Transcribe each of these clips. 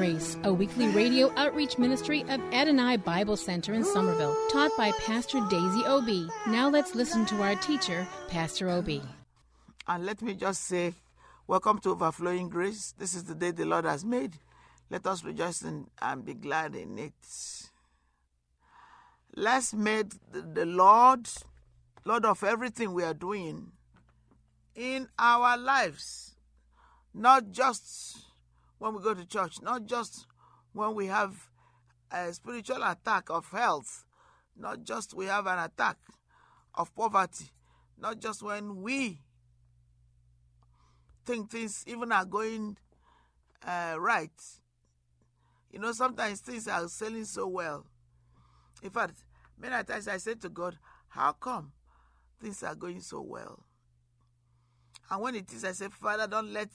Grace, a weekly radio outreach ministry of Adonai Bible Center in Somerville, taught by Pastor Daisy Obi. Now let's listen to our teacher, Pastor Obi. And let me just say, welcome to Overflowing Grace. This is the day the Lord has made. Let us rejoice in, and be glad in it. Let's make the, the Lord, Lord of everything we are doing in our lives. Not just when we go to church, not just when we have a spiritual attack of health, not just we have an attack of poverty, not just when we think things even are going uh, right. You know, sometimes things are selling so well. In fact, many times I say to God, How come things are going so well? And when it is, I say, Father, don't let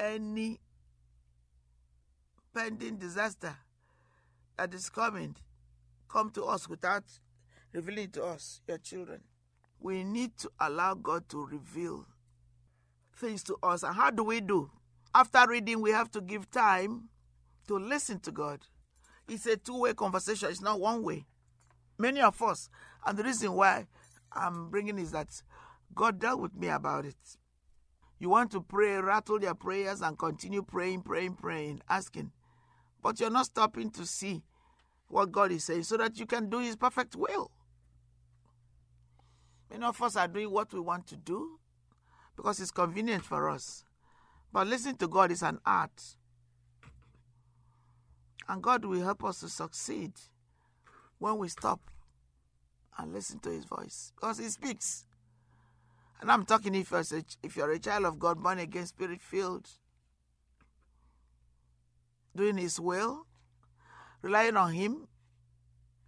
any pending disaster that is coming come to us without revealing to us, your children. We need to allow God to reveal things to us. And how do we do? After reading, we have to give time to listen to God. It's a two way conversation, it's not one way. Many of us, and the reason why I'm bringing is that God dealt with me about it. You want to pray, rattle your prayers, and continue praying, praying, praying, asking. But you're not stopping to see what God is saying so that you can do His perfect will. Many of us are doing what we want to do because it's convenient for us. But listening to God is an art. And God will help us to succeed when we stop and listen to His voice because He speaks. And I'm talking if you're a, if you're a child of God, born again, spirit filled, doing His will, relying on Him,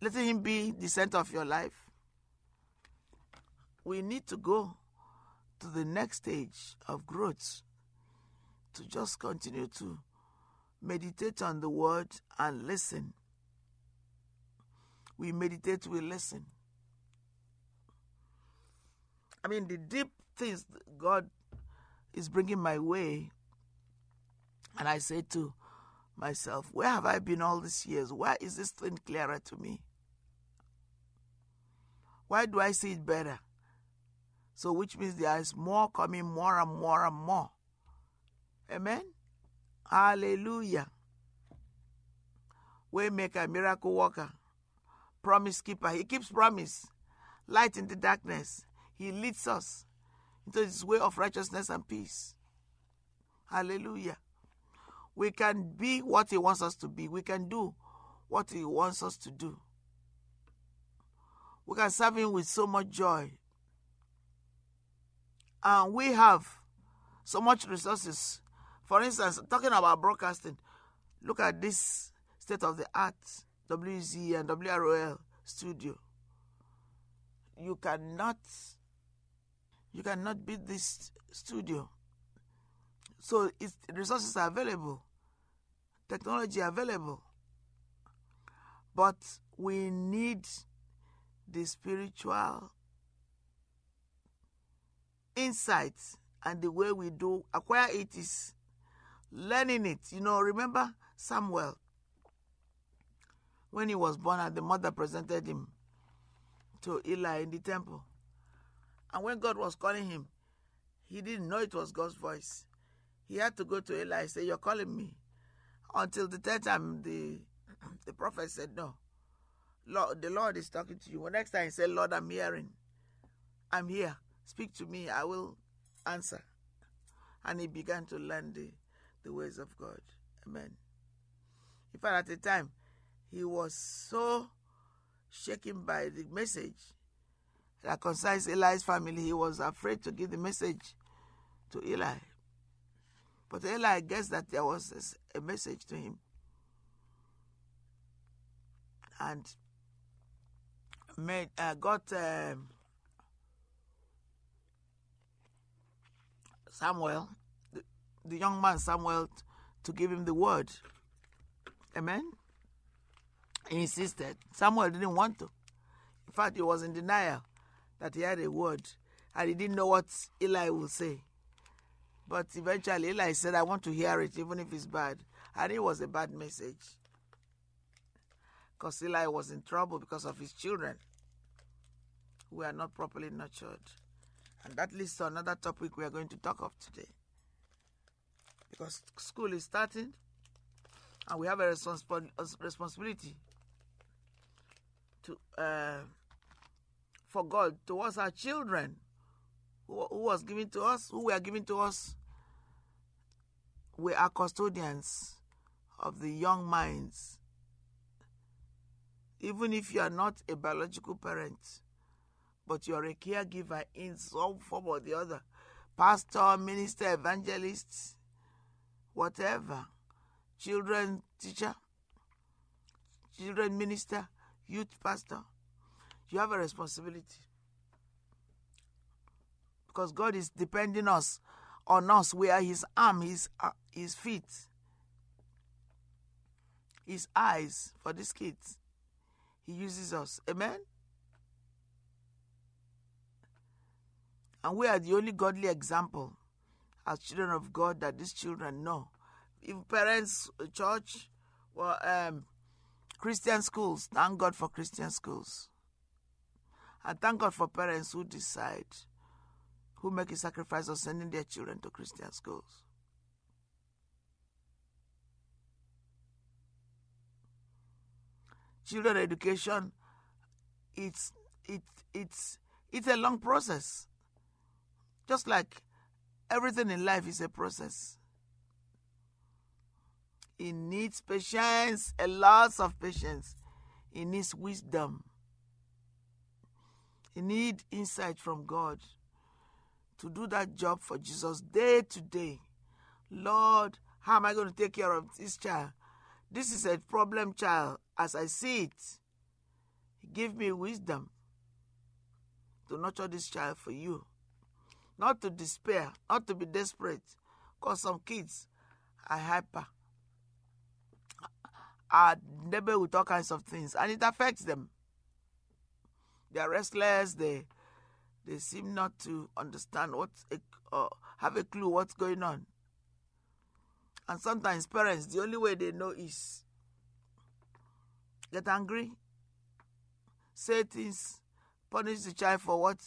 letting Him be the center of your life. We need to go to the next stage of growth to just continue to meditate on the word and listen. We meditate, we listen. I mean, the deep things God is bringing my way, and I say to myself, Where have I been all these years? Why is this thing clearer to me? Why do I see it better? So, which means there is more coming, more and more and more. Amen. Hallelujah. Waymaker, miracle worker, promise keeper. He keeps promise. Light in the darkness. He leads us into his way of righteousness and peace. Hallelujah. We can be what he wants us to be. We can do what he wants us to do. We can serve him with so much joy. And we have so much resources for instance, talking about broadcasting, look at this state of the art WZ and WROL studio. You cannot you cannot beat this studio. So it's, resources are available, technology available, but we need the spiritual insight and the way we do acquire it is learning it. You know, remember Samuel when he was born and the mother presented him to Eli in the temple. And when God was calling him, he didn't know it was God's voice. He had to go to Eli and say, You're calling me. Until the third time the the prophet said, No. Lord, the Lord is talking to you. Well, next time he said, Lord, I'm hearing. I'm here. Speak to me. I will answer. And he began to learn the the ways of God. Amen. In fact, at the time, he was so shaken by the message that concerns Eli's family, he was afraid to give the message to Eli. But Eli guessed that there was a message to him. And made, uh, got um, Samuel, the, the young man Samuel, to give him the word. Amen. He insisted. Samuel didn't want to. In fact, he was in denial that he had a word and he didn't know what Eli would say. But eventually, Eli said, I want to hear it, even if it's bad. And it was a bad message. Because Eli was in trouble because of his children who were not properly nurtured. And that leads to another topic we are going to talk of today. Because school is starting, and we have a responsi- responsibility to uh, for God towards our children who, who was given to us, who were given to us. We are custodians of the young minds. Even if you are not a biological parent, but you're a caregiver in some form or the other pastor, minister, evangelist, whatever, children teacher, children minister, youth pastor, you have a responsibility. Because God is depending us on us. We are His arm, His uh, His feet, His eyes for these kids. He uses us. Amen. And we are the only godly example as children of God that these children know. If parents, church, well, um, Christian schools, thank God for Christian schools. And thank God for parents who decide, who make a sacrifice of sending their children to Christian schools. Children education, it's it it's it's a long process. Just like everything in life is a process. It needs patience, a lot of patience. It needs wisdom. It needs insight from God to do that job for Jesus day to day. Lord, how am I going to take care of this child? This is a problem child as I see it. Give me wisdom to nurture this child for you not to despair, not to be desperate, because some kids are hyper, ah, ah, are neighbor with all kinds of things, and it affects them. They are restless. They they seem not to understand what, uh, have a clue what's going on. And sometimes parents, the only way they know is get angry, say things, punish the child for what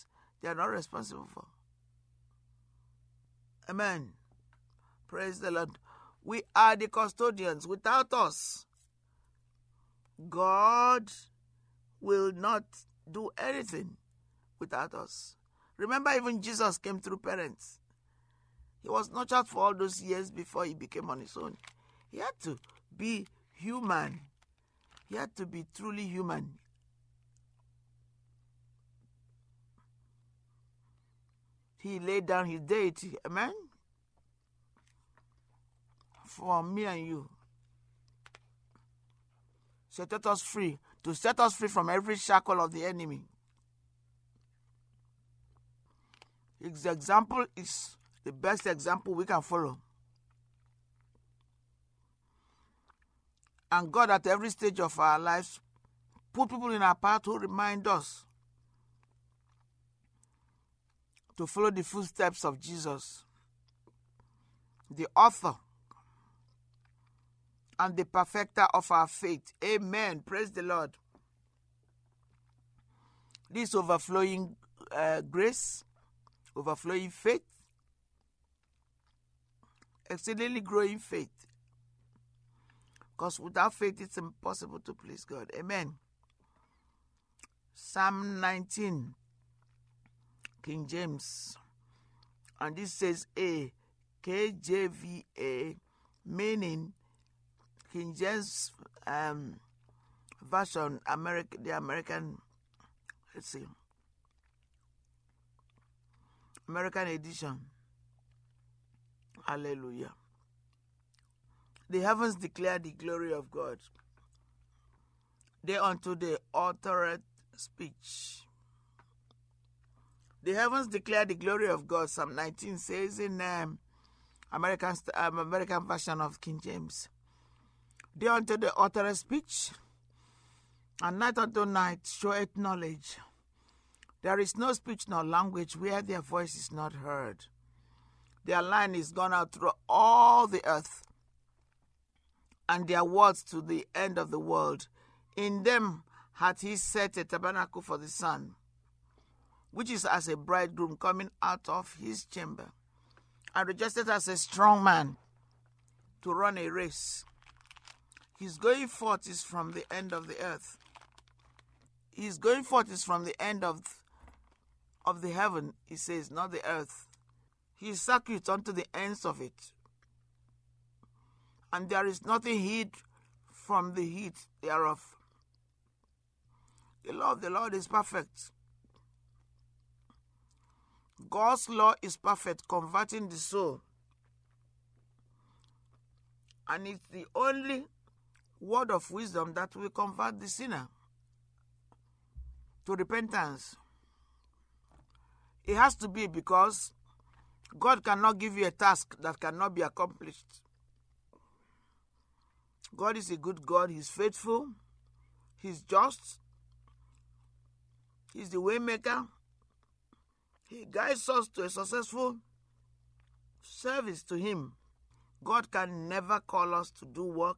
they are not responsible for. Amen. Praise the Lord. We are the custodians. Without us, God will not do anything without us. Remember, even Jesus came through parents. He was nurtured for all those years before he became on his own. He had to be human. He had to be truly human. He laid down his deity. Amen? For me and you. Set us free. To set us free from every shackle of the enemy. His example is the best example we can follow. And God, at every stage of our lives, put people in our path who remind us to follow the footsteps of Jesus, the author and the perfecter of our faith. Amen. Praise the Lord. This overflowing uh, grace, overflowing faith, exceedingly growing faith. Because without faith, it's impossible to please God. Amen. Psalm 19, King James. And this says A, KJVA meaning King James um, version, American, the American, let's see, American edition. Hallelujah. The heavens declare the glory of God. They unto the uttered speech. The heavens declare the glory of God. Psalm 19 says in um, American um, American version of King James. They unto the uttered speech, and night unto night showeth knowledge. There is no speech nor language where their voice is not heard. Their line is gone out through all the earth, and their words to the end of the world. In them hath he set a tabernacle for the sun, which is as a bridegroom coming out of his chamber, and registered as a strong man to run a race. His going forth is from the end of the earth. His going forth is from the end of, of the heaven, he says, not the earth. His circuit unto the ends of it. And there is nothing hid from the heat thereof. The law of the Lord is perfect. God's law is perfect, converting the soul. And it's the only word of wisdom that will convert the sinner to repentance. It has to be because God cannot give you a task that cannot be accomplished. God is a good God, He's faithful, He's just, He's the waymaker. He guides us to a successful service to Him. God can never call us to do work